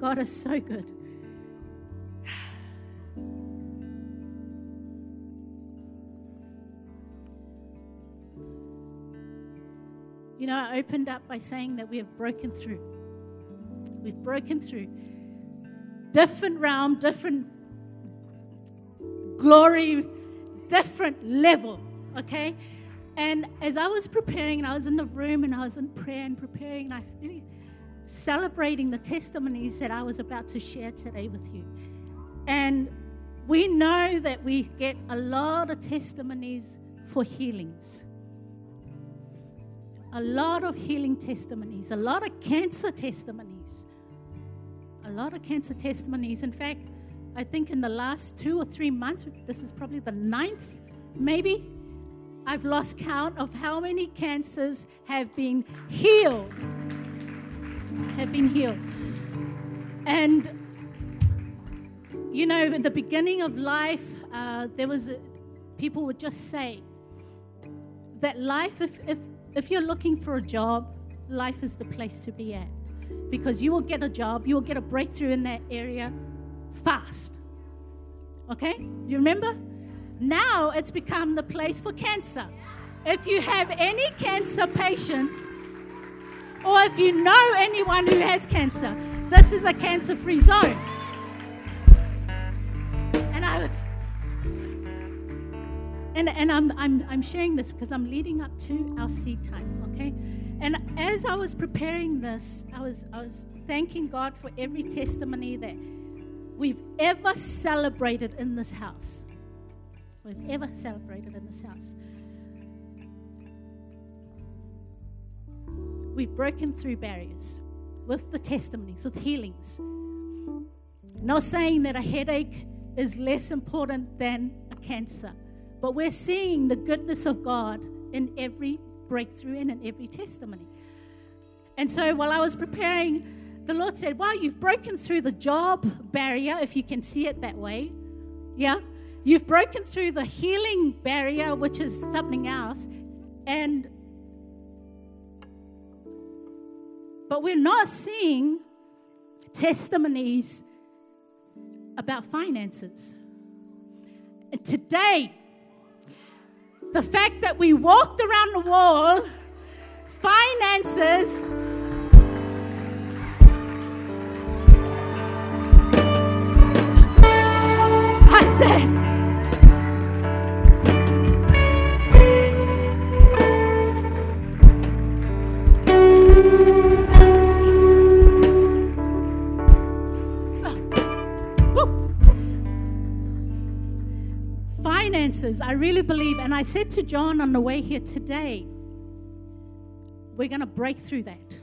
God is so good. You know, I opened up by saying that we have broken through. We've broken through. Different realm, different glory, different level, okay? And as I was preparing, and I was in the room and I was in prayer and preparing, and I celebrating the testimonies that I was about to share today with you. And we know that we get a lot of testimonies for healings a lot of healing testimonies, a lot of cancer testimonies. A lot of cancer testimonies. In fact, I think in the last two or three months, this is probably the ninth, maybe, I've lost count of how many cancers have been healed. Have been healed. And, you know, in the beginning of life, uh, there was, a, people would just say that life, if, if if you're looking for a job, life is the place to be at because you will get a job, you will get a breakthrough in that area fast. Okay? You remember? Now it's become the place for cancer. If you have any cancer patients, or if you know anyone who has cancer, this is a cancer free zone. And I was and, and I'm, I'm, I'm sharing this because I'm leading up to our seed time, okay? And as I was preparing this, I was, I was thanking God for every testimony that we've ever celebrated in this house. We've ever celebrated in this house. We've broken through barriers with the testimonies, with healings. Not saying that a headache is less important than a cancer but we're seeing the goodness of God in every breakthrough and in every testimony. And so while I was preparing, the Lord said, Wow, you've broken through the job barrier, if you can see it that way. Yeah? You've broken through the healing barrier, which is something else. And but we're not seeing testimonies about finances. And today, the fact that we walked around the wall, finances, I said, I really believe, and I said to John on the way here today, we're going to break through that.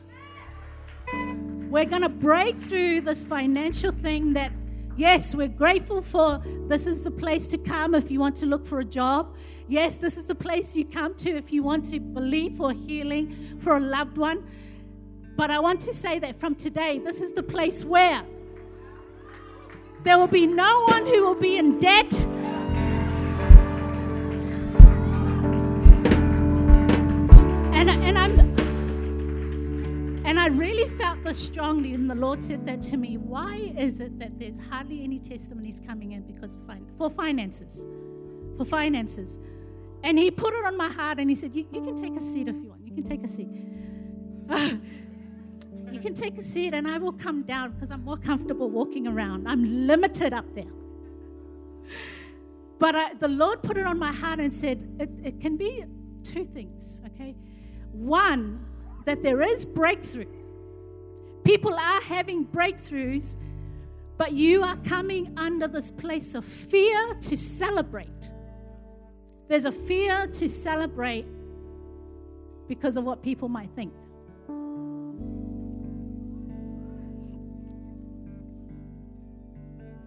We're going to break through this financial thing that, yes, we're grateful for. This is the place to come if you want to look for a job. Yes, this is the place you come to if you want to believe for healing for a loved one. But I want to say that from today, this is the place where there will be no one who will be in debt really felt this strongly, and the Lord said that to me. Why is it that there's hardly any testimonies coming in because of fin- for finances? For finances. And He put it on my heart, and He said, You, can take a seat if you want. You can take a seat. you can take a seat, and I will come down because I'm more comfortable walking around. I'm limited up there. But I, the Lord put it on my heart and said, it, it can be two things, okay? One, that there is breakthrough. People are having breakthroughs, but you are coming under this place of fear to celebrate. There's a fear to celebrate because of what people might think.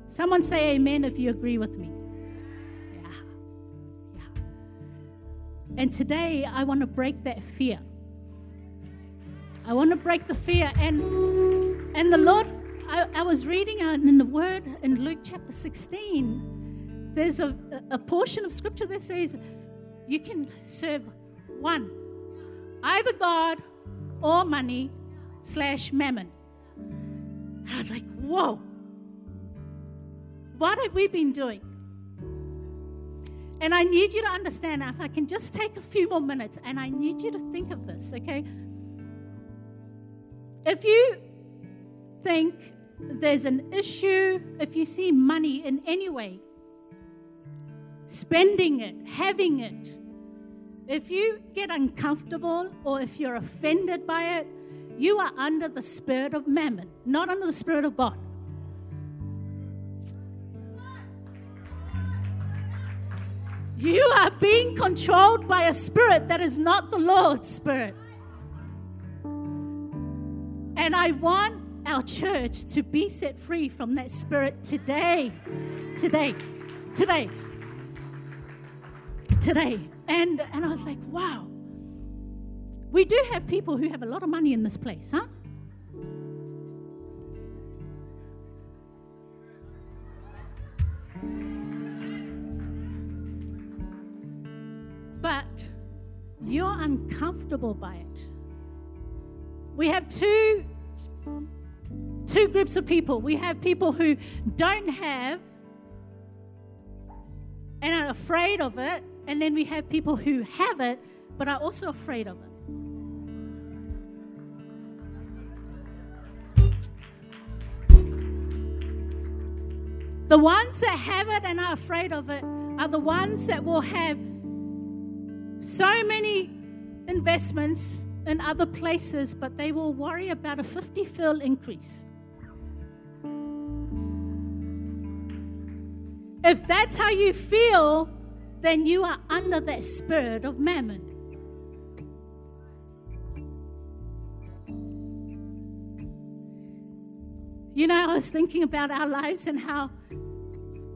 Someone say amen if you agree with me. Yeah. Yeah. And today I want to break that fear. I want to break the fear. And and the Lord, I, I was reading in the Word in Luke chapter 16. There's a, a portion of scripture that says you can serve one, either God or money slash mammon. I was like, whoa. What have we been doing? And I need you to understand, if I can just take a few more minutes, and I need you to think of this, okay? If you think there's an issue, if you see money in any way, spending it, having it, if you get uncomfortable or if you're offended by it, you are under the spirit of mammon, not under the spirit of God. You are being controlled by a spirit that is not the Lord's spirit. And I want our church to be set free from that spirit today. Today. Today. Today. And, and I was like, wow. We do have people who have a lot of money in this place, huh? But you're uncomfortable by it. We have two two groups of people. We have people who don't have and are afraid of it, and then we have people who have it but are also afraid of it. The ones that have it and are afraid of it are the ones that will have so many investments in other places, but they will worry about a 50 fils increase. If that's how you feel, then you are under that spirit of mammon. You know, I was thinking about our lives and how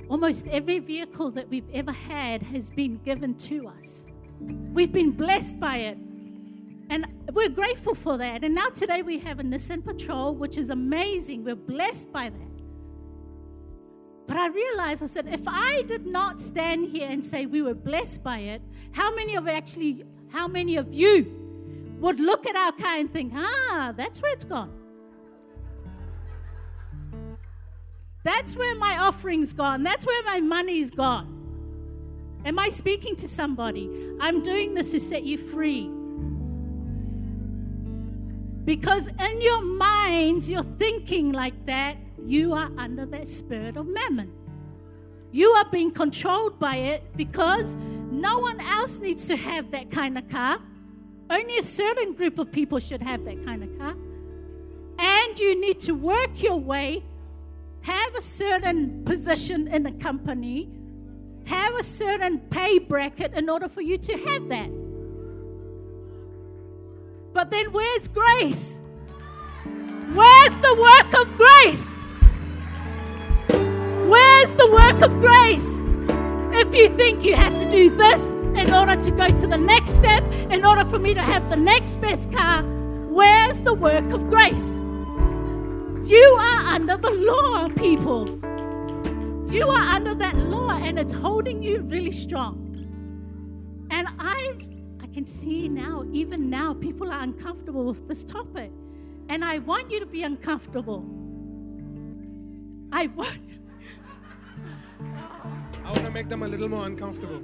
almost every vehicle that we've ever had has been given to us. We've been blessed by it. And we're grateful for that. And now today we have a Nissan Patrol, which is amazing. We're blessed by that. But I realized, I said, if I did not stand here and say we were blessed by it, how many of actually, how many of you would look at our car and think, ah, that's where it's gone? That's where my offering's gone. That's where my money's gone. Am I speaking to somebody? I'm doing this to set you free. Because in your minds, you're thinking like that, you are under that spirit of mammon. You are being controlled by it because no one else needs to have that kind of car. Only a certain group of people should have that kind of car. And you need to work your way, have a certain position in the company have a certain pay bracket in order for you to have that. But then where's grace? Where's the work of grace? Where's the work of grace? If you think you have to do this in order to go to the next step, in order for me to have the next best car, where's the work of grace? You are under the law, people. You are under that law and it's holding you really strong. And I can see now, even now, people are uncomfortable with this topic. And I want you to be uncomfortable. I want I want to make them a little more uncomfortable.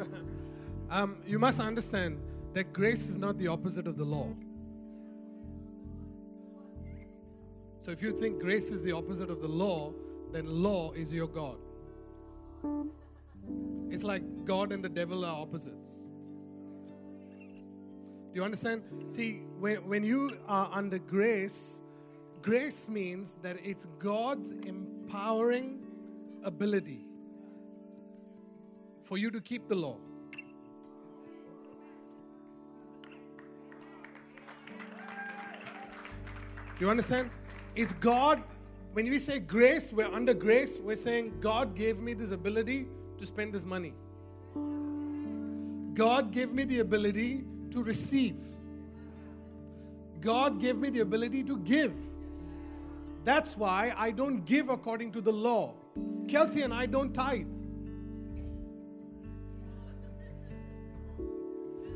um, you must understand that grace is not the opposite of the law. So if you think grace is the opposite of the law, then law is your God. It's like God and the devil are opposites. Do you understand? See, when, when you are under grace, grace means that it's God's empowering ability for you to keep the law. Do you understand? It's God when we say grace, we're under grace, we're saying God gave me this ability to spend this money. God gave me the ability to receive. God gave me the ability to give. That's why I don't give according to the law. Kelsey and I don't tithe.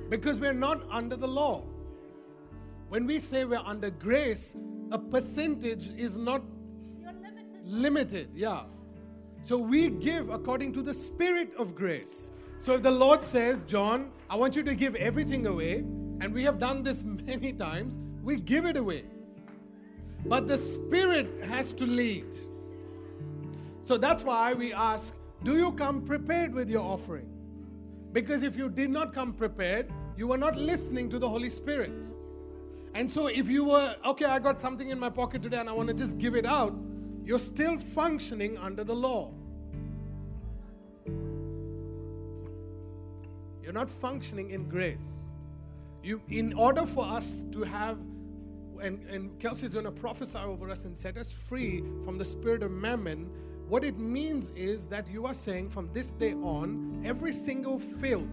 Because we're not under the law. When we say we're under grace, a percentage is not limited. limited. Yeah. So we give according to the spirit of grace. So if the Lord says, John, I want you to give everything away, and we have done this many times, we give it away. But the spirit has to lead. So that's why we ask, do you come prepared with your offering? Because if you did not come prepared, you were not listening to the Holy Spirit. And so if you were, okay, I got something in my pocket today and I want to just give it out, you're still functioning under the law. You're not functioning in grace. You, in order for us to have, and, and Kelsey is going to prophesy over us and set us free from the spirit of mammon, what it means is that you are saying from this day on, every single fils,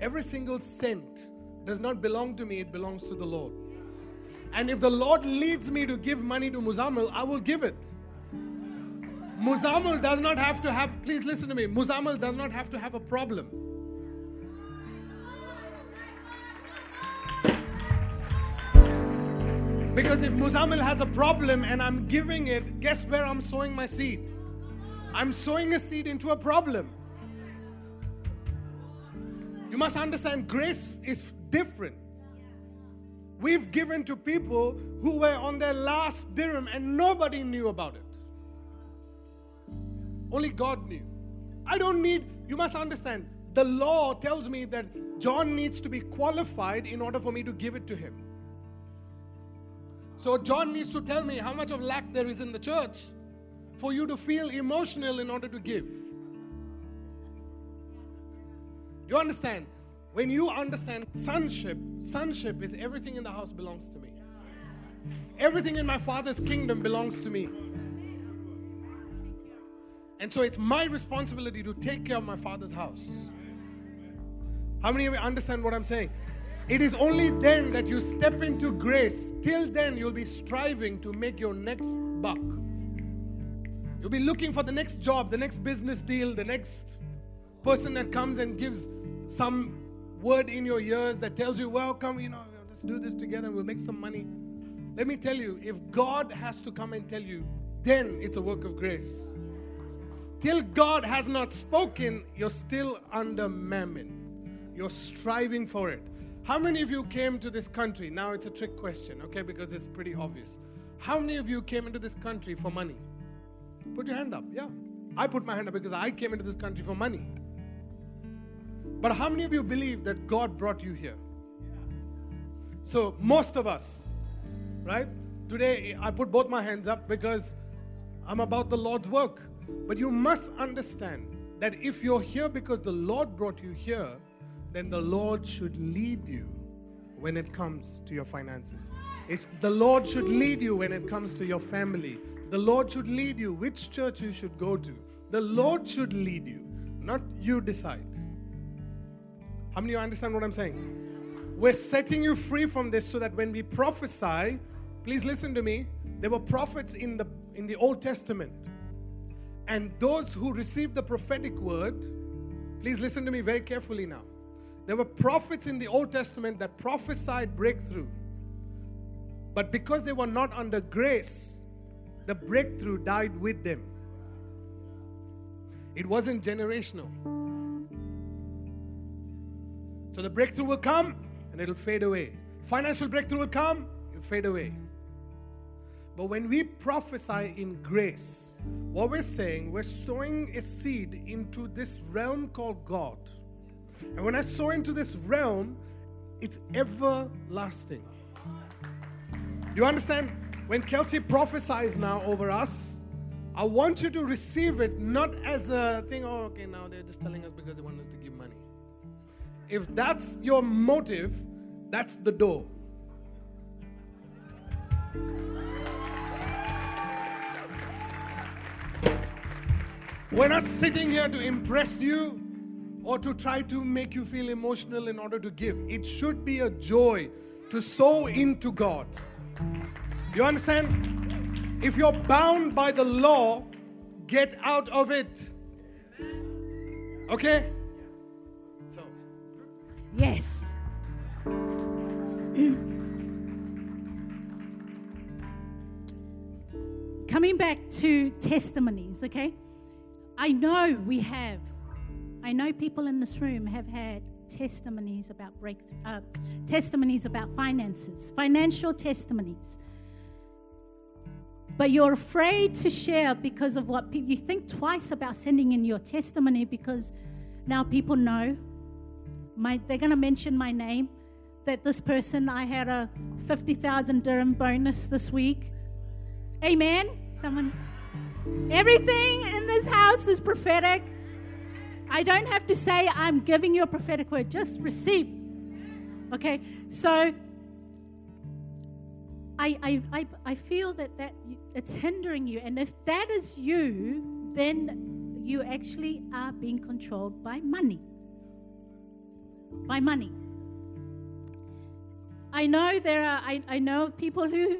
every single cent does not belong to me, it belongs to the Lord. And if the Lord leads me to give money to Muzamil, I will give it. Muzamil does not have to have, please listen to me, Muzamil does not have to have a problem. Because if Muzamil has a problem and I'm giving it, guess where I'm sowing my seed? I'm sowing a seed into a problem. You must understand grace is different. We've given to people who were on their last dirham and nobody knew about it. Only God knew. I don't need, you must understand, the law tells me that John needs to be qualified in order for me to give it to him. So John needs to tell me how much of lack there is in the church for you to feel emotional in order to give. You understand? When you understand sonship, sonship is everything in the house belongs to me. Everything in my father's kingdom belongs to me. And so it's my responsibility to take care of my father's house. How many of you understand what I'm saying? It is only then that you step into grace. Till then, you'll be striving to make your next buck. You'll be looking for the next job, the next business deal, the next person that comes and gives some word in your ears that tells you, well, come, you know, let's do this together and we'll make some money. Let me tell you, if God has to come and tell you, then it's a work of grace. Till God has not spoken, you're still under mammon. You're striving for it. How many of you came to this country? Now it's a trick question, okay, because it's pretty obvious. How many of you came into this country for money? Put your hand up. Yeah. I put my hand up because I came into this country for money. But how many of you believe that God brought you here? So, most of us, right? Today, I put both my hands up because I'm about the Lord's work. But you must understand that if you're here because the Lord brought you here, then the Lord should lead you when it comes to your finances. The Lord should lead you when it comes to your family. The Lord should lead you which church you should go to. The Lord should lead you, not you decide. How many of you understand what I'm saying? We're setting you free from this so that when we prophesy, please listen to me. There were prophets in the in the Old Testament. And those who received the prophetic word, please listen to me very carefully now. There were prophets in the Old Testament that prophesied breakthrough. But because they were not under grace, the breakthrough died with them. It wasn't generational. So the breakthrough will come and it'll fade away. Financial breakthrough will come, it'll fade away. But when we prophesy in grace, what we're saying, we're sowing a seed into this realm called God. And when I sow into this realm, it's everlasting. You understand? When Kelsey prophesies now over us, I want you to receive it not as a thing, oh, okay, now they're just telling us because they want us to give money. If that's your motive, that's the door. We're not sitting here to impress you or to try to make you feel emotional in order to give. It should be a joy to sow into God. You understand? If you're bound by the law, get out of it. Okay? So, Yes. coming back to testimonies, okay? I know we have. I know people in this room have had testimonies about breakthrough, uh, testimonies about finances, financial testimonies. But you're afraid to share because of what people, you think twice about sending in your testimony because now people know. My, they're going to mention my name. That this person, I had a 50,000 dirham bonus this week. Amen. Someone, everything in this house is prophetic. I don't have to say, I'm giving you a prophetic word, just receive. Okay, so I, I, I, I feel that, that it's hindering you. And if that is you, then you actually are being controlled by money. By money. I know there are, I, I know people who,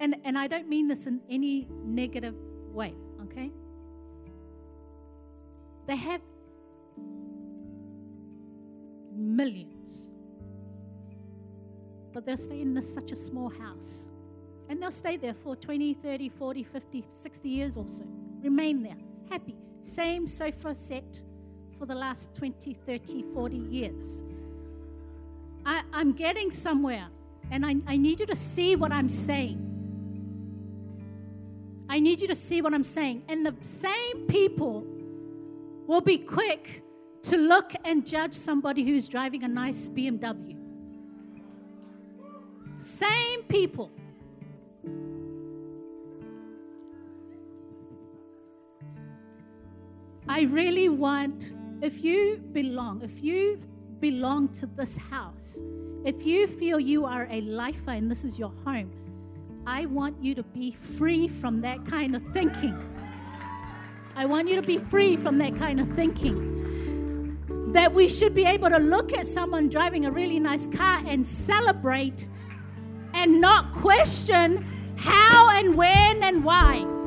and, and I don't mean this in any negative way okay? They have millions. But they'll stay in this, such a small house. And they'll stay there for 20, 30, 40, 50, 60 years or so. Remain there, happy. Same sofa set for the last 20, 30, 40 years. I, am getting somewhere, and I, I need you to see what I'm saying. I need you to see what I'm saying. And the same people will be quick to look and judge somebody who's driving a nice BMW. Same people. I really want, if you belong, if you belong to this house, if you feel you are a lifer and this is your home, I want you to be free from that kind of thinking. I want you to be free from that kind of thinking. That we should be able to look at someone driving a really nice car and celebrate and not question how and when and why.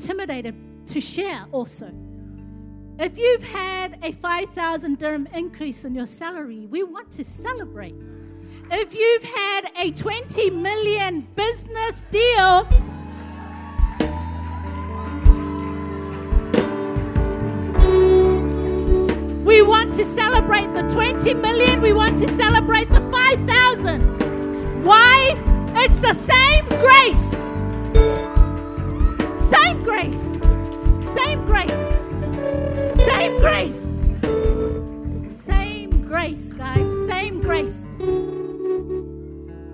Intimidated to share also. If you've had a 5,000 dirham increase in your salary, we want to celebrate. If you've had a 20 million business deal, we want to celebrate the 20 million, we want to celebrate the 5,000. Why? It's the same grace grace. Same grace. Same grace. Same grace, guys. Same grace.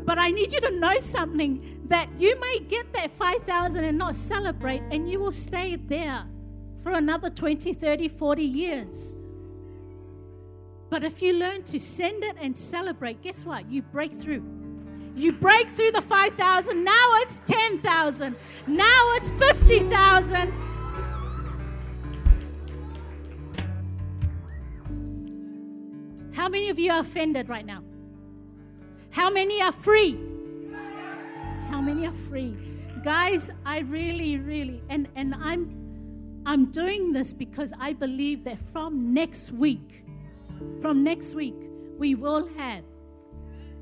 But I need you to know something that you may get that 5,000 and not celebrate, and you will stay there for another 20, 30, 40 years. But if you learn to send it and celebrate, guess what? You break through. You break through the 5,000. Now it's 10,000. Now it's 50,000. How many of you are offended right now? How many are free? How many are free? Guys, I really, really, and, and I'm I'm doing this because I believe that from next week, from next week, we will have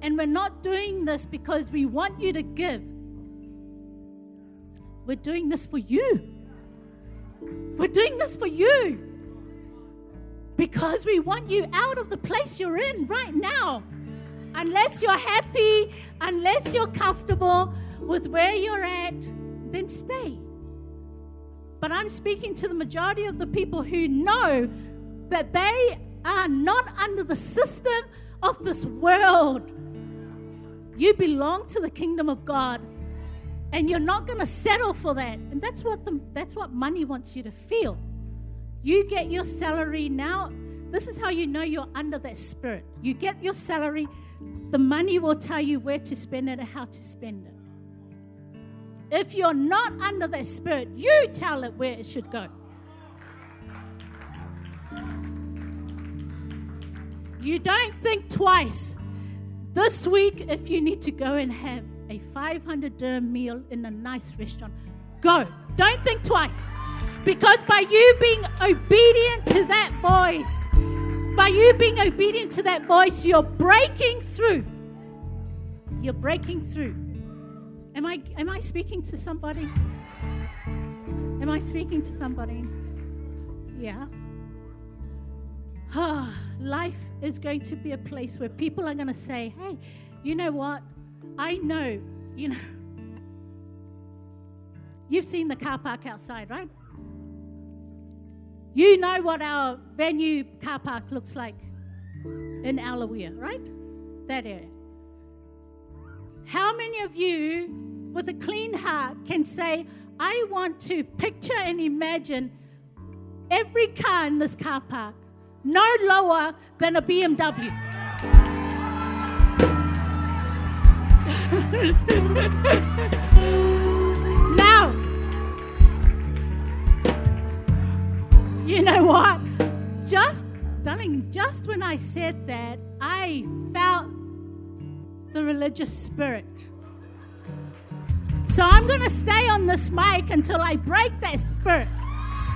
and we're not doing this because we want you to give. We're doing this for you. We're doing this for you. Because we want you out of the place you're in right now. Unless you're happy, unless you're comfortable with where you're at, then stay. But I'm speaking to the majority of the people who know that they are not under the system of this world. You belong to the kingdom of God. And you're not going to settle for that. And that's what the, that's what money wants you to feel. You get your salary now. This is how you know you're under that spirit. You get your salary, the money will tell you where to spend it and how to spend it. If you're not under that spirit, you tell it where it should go. You don't think twice this week, if you need to go and have a 500 dirham meal in a nice restaurant. Go. Don't think twice. Because by you being obedient to that voice, by you being obedient to that voice, you're breaking through. You're breaking through. Am I am I speaking to somebody? Am I speaking to somebody? Yeah. Ah. Life is going to be a place where people are going to say, hey, you know what? I know, you know, you've seen the car park outside, right? You know what our venue car park looks like in Alawea, right? That area. How many of you, with a clean heart, can say, I want to picture and imagine every car in this car park no lower than a BMW? now, you know what? Just, darling, just when I said that, I felt the religious spirit. So I'm going to stay on this mic until I break that spirit.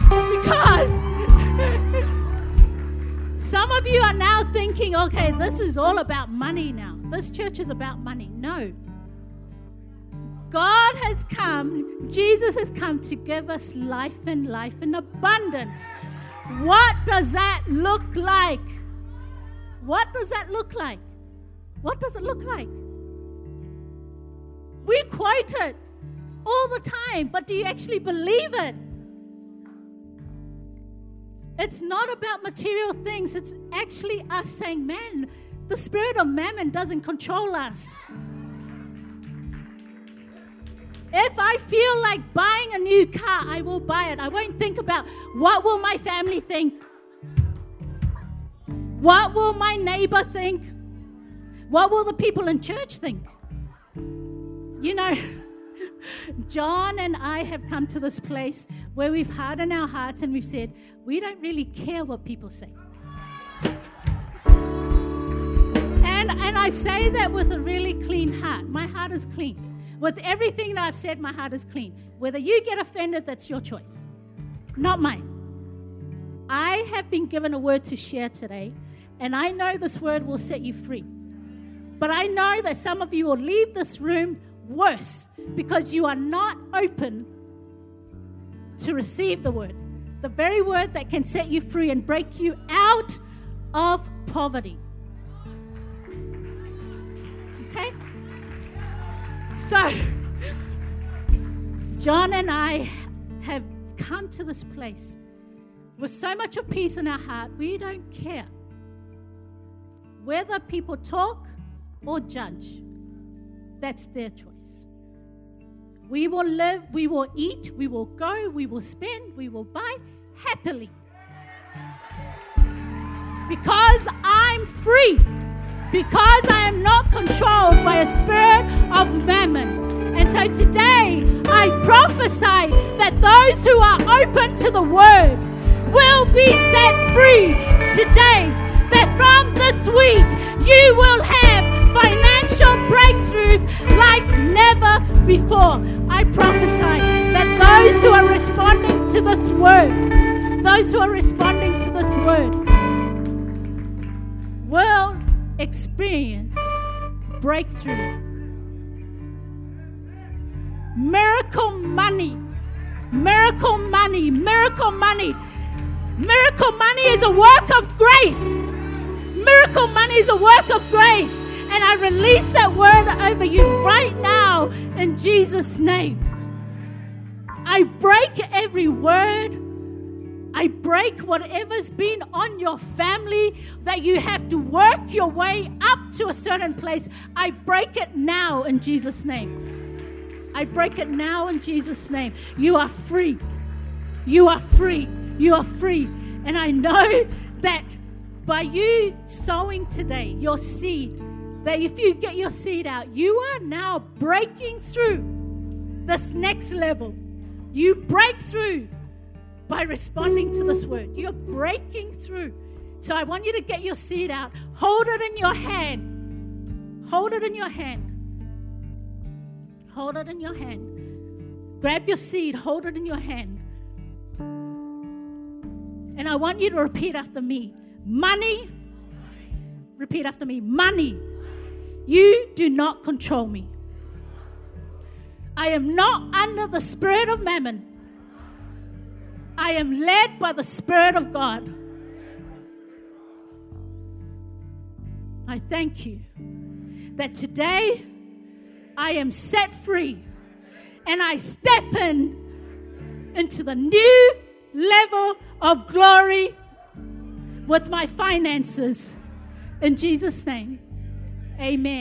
Because some of you are now thinking, okay, this is all about money now. This church is about money. No. God has come, Jesus has come to give us life and life in abundance. What does that look like? What does that look like? What does it look like? We quote it all the time, but do you actually believe it? It's not about material things, it's actually us saying, man, the spirit of mammon doesn't control us. If I feel like buying a new car, I will buy it. I won't think about what will my family think? What will my neighbor think? What will the people in church think? You know, John and I have come to this place where we've hardened our hearts and we've said, we don't really care what people say. And, and I say that with a really clean heart. My heart is clean. With everything that I've said, my heart is clean. Whether you get offended, that's your choice, not mine. I have been given a word to share today, and I know this word will set you free. But I know that some of you will leave this room worse because you are not open to receive the word. The very word that can set you free and break you out of poverty. Okay? So, John and I have come to this place with so much of peace in our heart, we don't care whether people talk or judge. That's their choice. We will live, we will eat, we will go, we will spend, we will buy happily. Because I'm free because I am not controlled by a spirit of mammon. And so today I prophesy that those who are open to the word will be set free today. That from this week you will have financial breakthroughs like never before. I prophesy that those who are responding to this word, those who are responding to this word, will experience breakthrough. Miracle money. Miracle money. Miracle money. Miracle money is a work of grace. Miracle money is a work of grace. And I release that word over you right now in Jesus' name. I break every word I break whatever's been on your family that you have to work your way up to a certain place. I break it now in Jesus' name. I break it now in Jesus' name. You are free. You are free. You are free. And I know that by you sowing today your seed, that if you get your seed out, you are now breaking through this next level. You break through by responding to this word. You're breaking through. So I want you to get your seed out, hold it in your hand. Hold it in your hand. hold it in your hand. Grab your seed, hold it in your hand. And I want you to repeat after me money. Repeat after me money. You do not control me. I am not under the spirit of mammon. I am led by the Spirit of God. I thank you that today I am set free and I step in into the new level of glory with my finances. In Jesus' name, amen.